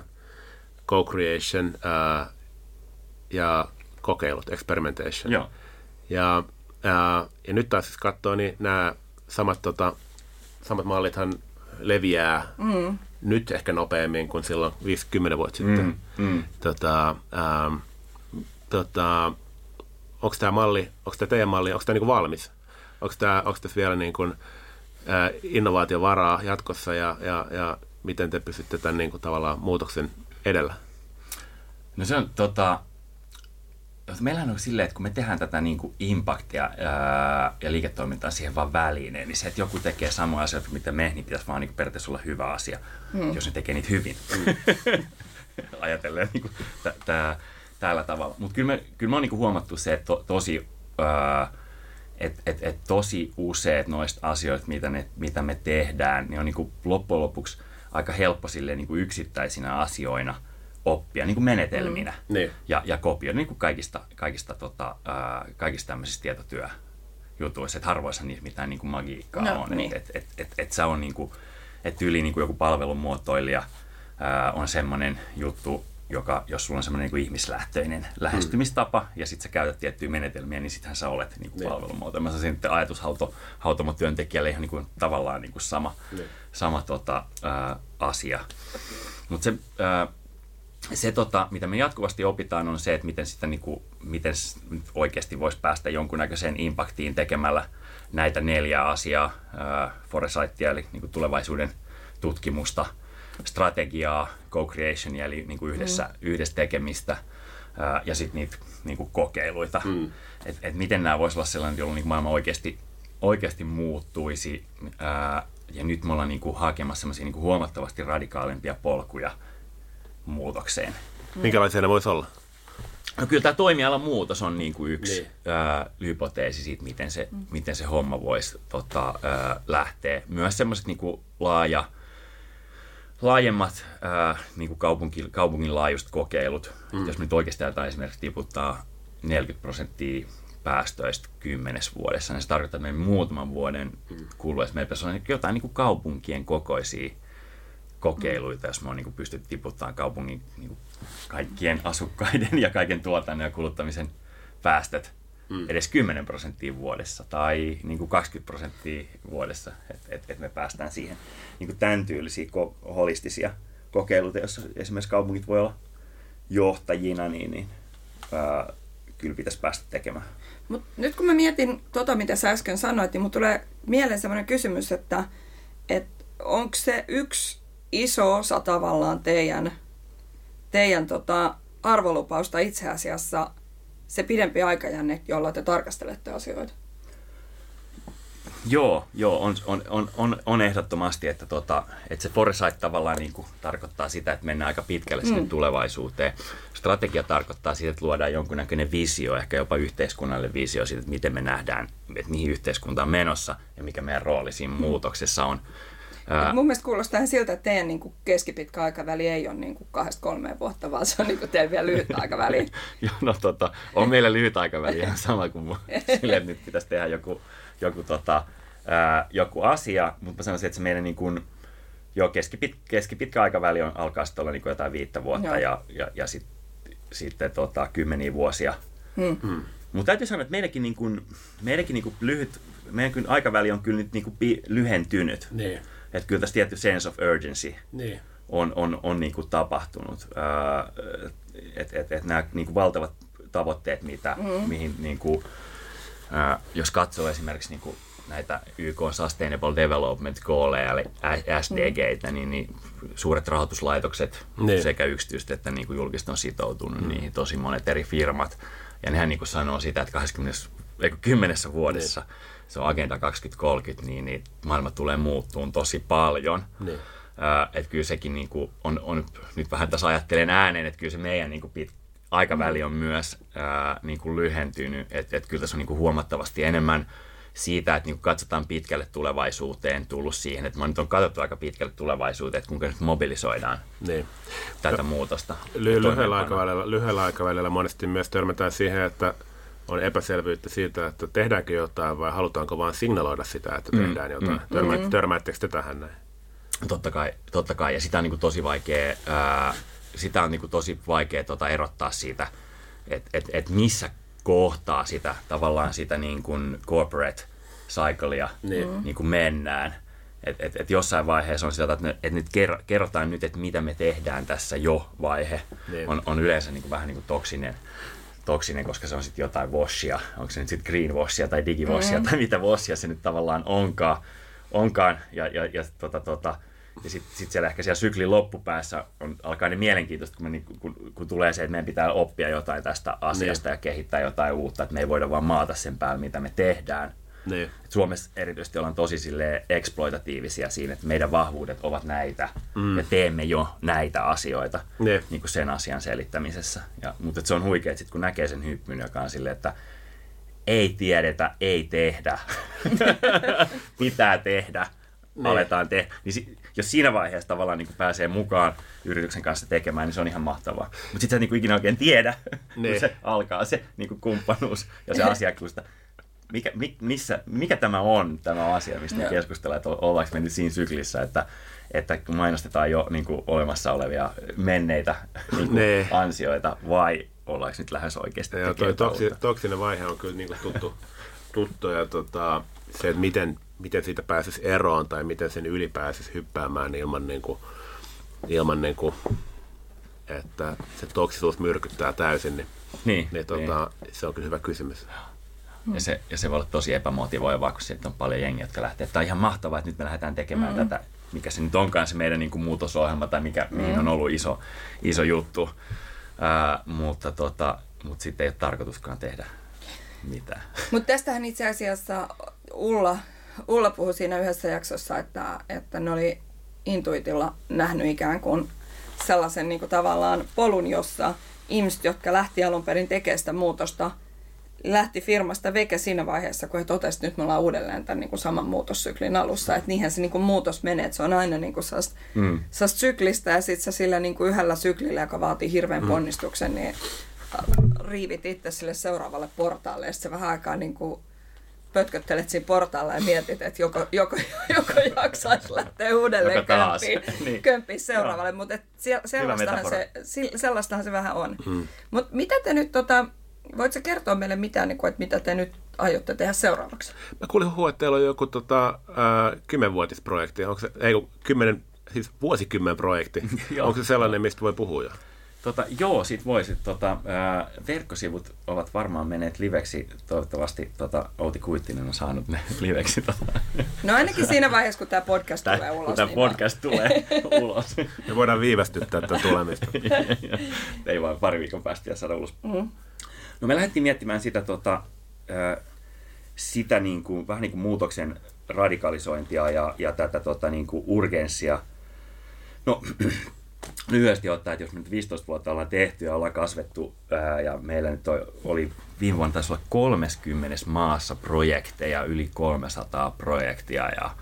A: co-creation ää, ja kokeilut, experimentation.
C: Joo.
A: Ja, ää, ja nyt taas siis katsoo, niin nämä samat, tota, samat mallithan leviää mm. nyt ehkä nopeammin kuin silloin 50 vuotta sitten.
C: Mm, mm.
A: Tota, ää, tota, onko tämä malli, onko tämä teidän malli, onko tämä niinku valmis? Onko, tässä vielä niin kuin, ää, innovaatiovaraa jatkossa ja, ja, ja miten te pystytte tämän niin kuin, tavallaan muutoksen edellä?
C: No se on tota, meillähän on silleen, että kun me tehdään tätä niin kuin impactia ää, ja liiketoimintaa siihen vaan välineen, niin se, että joku tekee samoja asioita mitä me, niin pitäisi vaan niin kuin periaatteessa olla hyvä asia, mm. jos ne tekee niitä hyvin. Ajatellen niin kuin tä, tä, tällä tavalla. Mutta kyllä me, kyllä me on niin kuin huomattu se, että to, tosi... Ää, et, et, et tosi useat noista asioista, mitä, ne, mitä me tehdään, niin on niin kuin loppujen lopuksi aika helppo silleen niin kuin yksittäisinä asioina oppia, niin kuin menetelminä
A: Mm. Niin.
C: ja, ja kopioida niin kuin kaikista, kaikista, tota, ää, kaikista tämmöisistä tietotyöjutuista, että harvoissa niissä mitään niin kuin magiikkaa
B: No,
C: on.
B: niin.
C: Että et, et, et, et se on niin kuin, että yli niin kuin joku palvelumuotoilija ää, on semmoinen juttu, joka, jos sulla on semmoinen niin kuin ihmislähtöinen lähestymistapa ja sitten sä käytät tiettyjä menetelmiä, niin sittenhän sä olet niin kuin
A: Niin.
C: palvelumuotoilija. Mä sanoisin, että ajatushautomotyöntekijälle ihan niin kuin, tavallaan niin kuin sama,
A: Niin.
C: sama tota, ää, asia. Mutta se, ää, se tota, mitä me jatkuvasti opitaan, on se, että miten, sitä, niin kuin, miten oikeasti voisi päästä jonkunnäköiseen impaktiin tekemällä näitä neljää asiaa, ää, foresightia, eli niin kuin tulevaisuuden tutkimusta, strategiaa, co-creationia, eli niin kuin yhdessä, mm. yhdessä tekemistä, ää, ja sitten niitä niin kuin kokeiluita. Mm. Että et miten nämä voisi olla sellainen, jolloin niin maailma oikeasti, oikeasti muuttuisi, ää, ja nyt me ollaan niin kuin hakemassa niin kuin huomattavasti radikaalimpia polkuja muutokseen.
A: Minkälaisia ne voisi olla?
C: No kyllä tämä toimialan muutos on niin kuin yksi
A: Niin.
C: ää, hypoteesi siitä, miten se, mm. miten se homma voisi tota, ää, lähteä. Myös semmoiset niin kuin laaja, laajemmat ää, niin kuin kaupunki, kaupungin laajuiset kokeilut. Mm. Jos me nyt oikeasti esimerkiksi tiputtaa 40 prosenttia päästöistä kymmenes vuodessa, niin se tarkoittaa, että meidän muutaman vuoden kuluessa meillä pitäisi olla jotain niin kuin kaupunkien kokoisia kokeiluita, jos me on niin pystyt tiputtamaan kaupungin niin kuin kaikkien asukkaiden ja kaiken tuotannon ja kuluttamisen päästöt mm. edes 10 prosenttia vuodessa tai niin kuin 20 prosenttia vuodessa, että et, et me päästään siihen niin kuin tämän tyylisiä ko- holistisia kokeiluita, joissa esimerkiksi kaupungit voi olla johtajina, niin, niin ää, kyllä pitäisi päästä tekemään.
B: Mut nyt kun mä mietin tota, mitä sä äsken sanoit, niin mun tulee mieleen sellainen kysymys, että, että onko se yksi iso osa tavallaan teidän, teidän tota, arvolupausta itse asiassa se pidempi aikajänne, jolla te tarkastelette asioita?
C: Joo, joo on, on, on, on, on ehdottomasti, että, tota, että se foresight tavallaan niin kuin tarkoittaa sitä, että mennään aika pitkälle sinne
B: Mm.
C: tulevaisuuteen. Strategia tarkoittaa sitä, että luodaan jonkunnäköinen visio, ehkä jopa yhteiskunnalle visio siitä, että miten me nähdään, että mihin yhteiskunta on menossa ja mikä meidän rooli siinä muutoksessa on. Ää,
B: Mun mielestä kuulostaa ihan siltä, että teidän niin kuin keskipitkä aikaväli ei ole niin kuin kahdesta kolmeen vuotta, vaan se on niin kuin teidän vielä lyhyt aikaväli.
C: Joo, no tota, on meillä lyhyt aikaväli ihan sama kuin mun, silleen, että nyt pitäisi tehdä joku, joku tota, ää, joku asia, mutta mä sanoisin, että se meidän niin kuin, jo keskipit, keskipitkä aikaväli on, alkaa sitten olla niin kuin jotain viittä vuotta
B: Joo.
C: ja, ja, ja sit, sitten tota, kymmeniä vuosia.
B: Hmm.
C: Mutta täytyy sanoa, että meidänkin, niin kuin, meidänkin niin kuin lyhyt, meidän aikaväli on kyllä nyt niin kuin pi, lyhentynyt.
A: Niin,
C: Että kyllä tässä tietty sense of urgency
A: niin.
C: on, on, on niin kuin tapahtunut. Että et, et nämä niin kuin valtavat tavoitteet, mitä, mm. mihin niin kuin, ää, jos katsoo esimerkiksi niin kuin näitä YK Sustainable Development Goaleja, eli SDGitä, niin, niin suuret rahoituslaitokset,
A: Niin.
C: sekä yksityiset että niin kuin julkiset on sitoutunut mm. niihin, tosi monet eri firmat. Ja nehän niin kuin sanoo sitä, että 20, eikö, 10 vuodessa, se on Agenda 2030, niin, niin maailma tulee muuttuun tosi paljon.
A: Niin.
C: Että kyllä sekin niin kuin on, on, nyt vähän tässä ajattelen ääneen, että kyllä se meidän niin kuin pit, aikaväli on myös ää, niin kuin lyhentynyt, että et kyllä tässä on niin kuin huomattavasti enemmän siitä, että niin kuin katsotaan pitkälle tulevaisuuteen tullut siihen, että nyt on katsottu aika pitkälle tulevaisuuteen, että kuinka nyt mobilisoidaan
A: niin.
C: tätä muutosta.
A: Ly- lyhyellä, aikavälillä, lyhyellä aikavälillä monesti myös törmätään siihen, että on epäselvyyttä siitä, että tehdäänkö jotain vai halutaanko vain signaloida sitä, että tehdään jotain.
C: mm.
A: Törmä, Törmäättekö te tähän näin?
C: Totta kai, totta kai. ja sitä on niin kuin tosi vaikea, ää, sitä on niin kuin tosi vaikea tota erottaa siitä, että et, et missä kohtaa sitä tavallaan sitä niin kuin corporate cyclea
A: Niin.
C: niin kuin mennään. Et, et, et jossain vaiheessa on sitä, että, ne, et nyt ker- kerrotaan nyt, että mitä me tehdään tässä jo vaihe.
A: Niin.
C: On, on yleensä niin kuin vähän niin kuin toksinen, toksinen, koska se on sitten jotain washia. Onko se nyt sitten greenwashia tai digivashia mm. tai mitä washia se nyt tavallaan onkaan. onkaan. Ja, ja, ja, tota, tota, ja sitten sit siellä ehkä siellä syklin loppupäässä on, alkaa ne mielenkiintoista, kun, me, niin, kun, kun tulee se, että meidän pitää oppia jotain tästä asiasta
A: Niin.
C: ja kehittää jotain uutta, että me ei voida vaan maata sen päälle, mitä me tehdään.
A: Niin.
C: Suomessa erityisesti ollaan tosi silleen exploitatiivisia siinä, että meidän vahvuudet ovat näitä mm. ja teemme jo näitä asioita
A: Niin.
C: niin kuin sen asian selittämisessä. Ja, mutta se on huikea, että sit kun näkee sen hyppyn, joka on silleen, että ei tiedetä, ei tehdä, pitää tehdä,
A: Niin.
C: aletaan tehdä. Niin si- jos siinä vaiheessa tavallaan niin kuin pääsee mukaan yrityksen kanssa tekemään, niin se on ihan mahtavaa. Mutta sitten sä niin kuin ikinä oikein tiedä,
A: Niin.
C: kun se alkaa se niin kuin kumppanuus ja se asiakkuus, mikä, mi, missä, mikä tämä on, tämä asia, mistä me
B: Joo.
C: keskustellaan, että ollaanko me nyt siinä syklissä, että, että mainostetaan jo niin kuin olemassa olevia menneitä niin kuin
A: Nee.
C: ansioita, vai ollaanko nyt lähes oikeasti
A: Ja toi
C: tekemään
A: toksi, toksinen vaihe on kyllä niinku tuttu, tuttu ja tota, se, että miten, miten siitä pääsisi eroon tai miten sen yli pääsisi hyppäämään ilman, niinku, ilman niinku, että se toksisuus myrkyttää täysin, niin,
C: Niin,
A: niin, tota, se on kyllä hyvä kysymys.
C: Ja se, ja se voi olla tosi epämotivoivaa, kun sieltä on paljon jengiä, jotka lähtee. Tämä on ihan mahtavaa, että nyt me lähdetään tekemään mm. tätä, mikä se nyt onkaan se meidän niin kuin muutosohjelma tai mikä, mm. mihin on ollut iso, iso juttu. Ää, mutta, tota, mutta sitten ei ole tarkoituskaan tehdä mitään.
B: Mutta tästähän itse asiassa Ulla, Ulla puhui siinä yhdessä jaksossa, että, että ne oli intuitilla nähnyt ikään kuin sellaisen niin kuin tavallaan polun, jossa ihmiset, jotka lähti alun perin tekemään sitä muutosta, lähti firmasta veke siinä vaiheessa, kun he totesivat, että nyt me ollaan uudelleen tämän niin kuin saman muutossyklin alussa. Että niinhän se niin kuin muutos menee, että se on aina niin kuin sellaista, mm. sellaista syklistä ja sitten sä sillä niin kuin yhdellä syklillä, joka vaatii hirveän mm. ponnistuksen, niin äh, riivit itse sille seuraavalle portaalle ja sitten vähän aikaa niin kuin pötköttelet siinä portaalla ja mietit, että joko, joko, joko jaksaisi lähteä uudelleen kömppiin,
C: Niin.
B: kömppiin seuraavalle, mutta sellaistahan, se, sellaistahan se vähän on. Hmm. Mutta mitä te nyt, tota, voit sä kertoa meille mitään, niin kuin, että mitä te nyt aiotte tehdä seuraavaksi?
A: Mä kuulin huhua, että teillä on joku tota, äh, kymmenvuotisprojekti. Onko se, ei, kun kymmenen, siis vuosikymmen projekti. Onko se sellainen, mistä voi puhua jo?
C: Tota, joo, sit voisit. Tota, ää, verkkosivut ovat varmaan menneet liveksi. Toivottavasti tota, Outi Kuittinen on saanut ne liveksi. Tota,
B: No ainakin siinä vaiheessa, kun tämä podcast tulee
C: tää,
B: ulos.
C: kun tämä
B: niin
C: podcast tulee ulos.
A: Me voidaan viivästyttää tätä tulemista.
C: Ei vaan pari viikon päästä ja saada ulos. Mm. No me lähdettiin miettimään sitä, tota, sitä niin kuin, vähän niin kuin muutoksen radikalisointia ja, ja tätä tota, niin kuin urgenssia. No lyhyesti ottaen, että jos me nyt 15 vuotta ollaan tehty ja ollaan kasvettu ää, ja meillä nyt oli viime vuonna taisi olla 30 maassa projekteja, yli 300 projektia ja,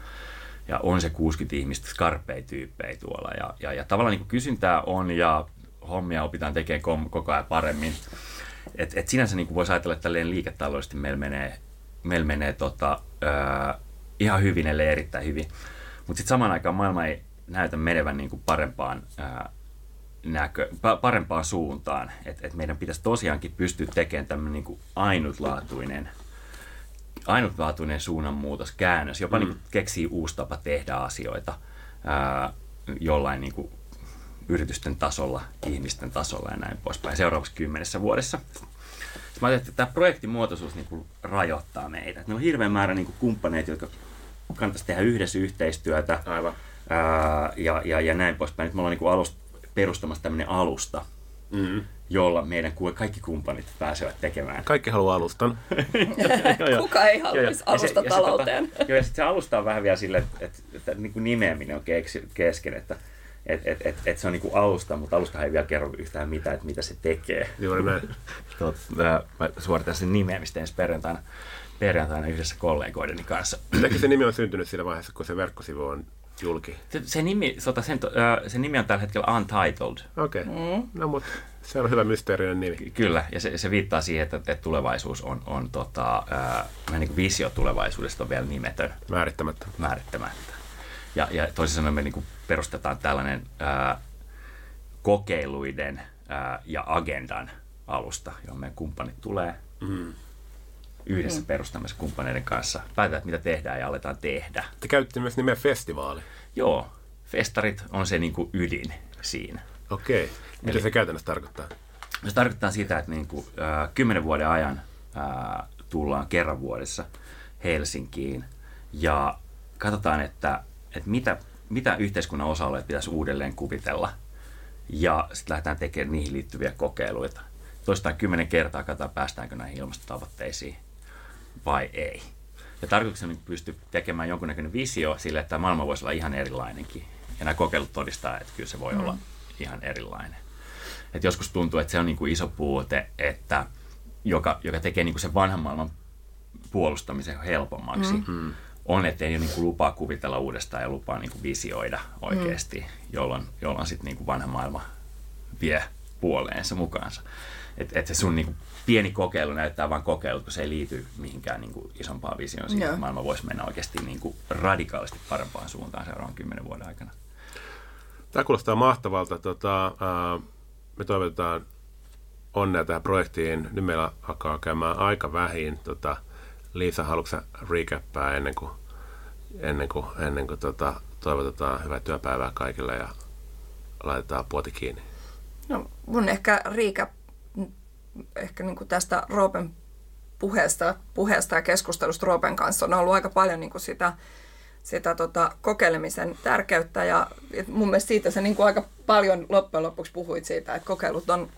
C: ja on se 60 ihmistä skarpeja tyyppejä tuolla ja, ja, ja tavallaan niin kuin kysyntää on ja hommia opitaan tekemään koko ajan paremmin. Et, et sinänsä niin kuin voisi ajatella, että tälleen liiketaloudellisesti meillä menee, meillä menee tota, ää, ihan hyvin, ellei erittäin hyvin. Mutta sitten samaan aikaan maailma ei näytä menevän niin kuin parempaan, ää, näkö, pa- parempaan suuntaan. Että et meidän pitäisi tosiaankin pystyä tekemään tämmöinen niin kuin ainutlaatuinen, ainutlaatuinen suunnanmuutos, käännös, jopa mm. niin kuin keksii uusi tapa tehdä asioita ää, jollain niin kuin yritysten tasolla, ihmisten tasolla ja näin poispäin seuraavaksi kymmenessä vuodessa. Sitten mä ajattelin, että tämä projektimuotoisuus niin kuin rajoittaa meitä. Meillä on hirveän määrä niin kuin kumppaneita, jotka kannattaisi tehdä yhdessä yhteistyötä
A: Aivan.
C: ää, ja, ja, ja näin poispäin. Nyt me ollaan niin kuin alust, perustamassa tämmöinen alusta,
A: Mm.
C: jolla meidän ku- kaikki kumppanit pääsevät tekemään.
A: Kaikki haluaa alustan.
C: Joo, joo.
B: Kuka ei haluaisi alusta
C: ja se
B: talouteen?
C: Tota, joo, ja sitten se alusta on vähän vielä sille, että, että, että niin kuin nimeäminen on kesken, että et, et, et, et se on niin kuin alusta, mutta alusta ei vielä kerro yhtään mitään, että mitä se tekee.
A: Juuri näin.
C: Tot, ää, mä suoritan sen nimeämistä ensi perjantaina, perjantaina yhdessä kollegoideni kanssa.
A: Mitenkin se nimi on syntynyt siinä vaiheessa, kun se verkkosivu on julki?
C: Se, se, nimi, sota, sen, se nimi on tällä hetkellä Untitled.
A: Okei. Okay. Mm. No mutta se on hyvä mysteerinen nimi.
C: Kyllä, ja se, se viittaa siihen, että, että tulevaisuus on, on tota, vähän niin kuin visio tulevaisuudesta on vielä nimetön,
A: Määrittämättä.
C: määrittämättä. Ja, ja toisin sanoen me niin kuin perustetaan tällainen ää, kokeiluiden ää, ja agendan alusta, johon meidän kumppanit tulee
A: Mm.
C: yhdessä perustamassa kumppaneiden kanssa. Päätetään, mitä tehdään ja aletaan tehdä.
A: Te käytitte myös nimeä festivaali.
C: Joo, festarit on se niin kuin ydin siinä.
A: Okei. Okay. Mitä
C: Eli-
A: se käytännössä tarkoittaa?
C: Se tarkoittaa sitä, että niin kuin, äh, kymmenen vuoden ajan äh, tullaan kerran vuodessa Helsinkiin ja katsotaan, että, että mitä, mitä yhteiskunnan osa-alueet pitäisi uudelleen kuvitella ja sitten lähdetään tekemään niihin liittyviä kokeiluita. Toistaan kymmenen kertaa katsotaan, päästäänkö näihin ilmastotavoitteisiin vai ei. Ja tarkoituksena on pystyä tekemään jonkunnäköinen visio sille, että maailma voisi olla ihan erilainenkin. Ja nämä kokeilut todistaa, että kyllä se voi mm. olla ihan erilainen. Et joskus tuntuu, että se on niin kuin iso puute, että joka, joka tekee niin kuin sen vanhan maailman puolustamisen helpommaksi, mm. On, että ei ole niin kuin lupaa kuvitella uudestaan ja lupaa niin kuin visioida oikeasti, mm. jolloin, jolloin sitten niin kuin vanha maailma vie puoleensa mukaansa. Että et se sun niin kuin pieni kokeilu näyttää vain kokeilut, kun se ei liity mihinkään niin kuin isompaan visioon siitä,
B: Joo.
C: että maailma voisi mennä oikeasti niin kuin radikaalisti parempaan suuntaan seuraavan kymmenen vuoden aikana.
A: Tämä kuulostaa mahtavalta. Tota, ää, me toivotetaan onnea tähän projektiin. Nyt meillä alkaa käymään aika vähin. Tota, Liisa, haluatko sä recappaa ennen kuin, ennen kuin, ennen kuin tota, toivotetaan hyvää työpäivää kaikille ja laitetaan puoti kiinni?
B: No, mun ehkä Riika ehkä niin kuin tästä Roopen puheesta, puheesta ja keskustelusta Roopen kanssa on ollut aika paljon niin kuin sitä, sitä tota, kokeilemisen tärkeyttä ja mun mielestä siitä se niin aika paljon loppujen lopuksi puhuit siitä, että kokeilut on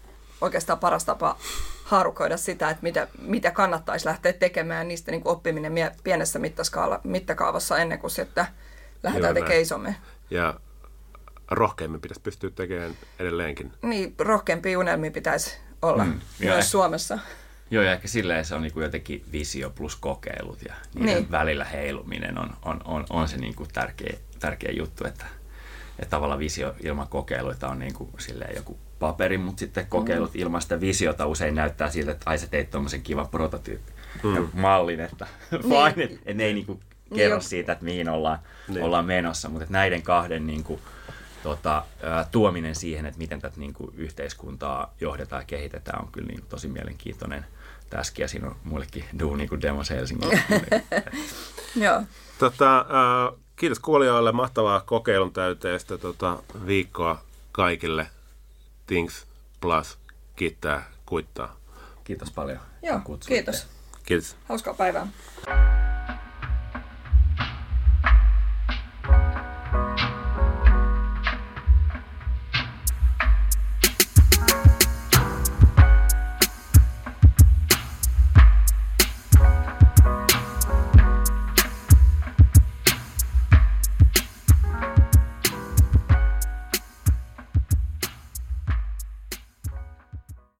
B: oikeastaan paras tapa haarukoida sitä, että mitä, mitä kannattaisi lähteä tekemään niistä niin kuin oppiminen mie- pienessä mittaskaala, mittakaavassa ennen kuin sitten lähdetään tekemään isommin.
A: Ja rohkeimmin pitäisi pystyä tekemään edelleenkin.
B: Niin, rohkeampia unelmia pitäisi olla
C: Mm, joo.
B: myös Suomessa.
C: Joo, ja ehkä silleen se on niin kuin jotenkin visio plus kokeilut ja niiden
B: Niin.
C: niin. välillä heiluminen on, on, on, on se niin kuin tärkeä, tärkeä juttu, että, että tavallaan visio ilman kokeiluita on niin kuin silleen joku paperi, mutta sitten kokeilut mm. ilman sitä visiota usein näyttää siltä, että ai sä teit tuommoisen kivan prototyyppi mm. mallin, että fine, että et ne ei niin kuin kerro
B: Niin.
C: siitä, että mihin ollaan,
A: Niin.
C: niin. ollaan menossa, mutta että näiden kahden niin kuin, tota, tuominen siihen, että miten tätä niin kuin, yhteiskuntaa johdetaan ja kehitetään, on kyllä niin kuin, tosi mielenkiintoinen tässäkin, ja siinä on muillekin duuni kuin Demos Helsingin.
B: Joo.
A: Tota, kiitos kuulijoille. Mahtavaa kokeilun täyteistä tota, viikkoa kaikille. Things Plus kiittää, kuittaa.
C: Kiitos paljon.
B: Joo,
C: kutsuitte.
B: kiitos.
A: Kiitos.
B: Hauskaa päivää.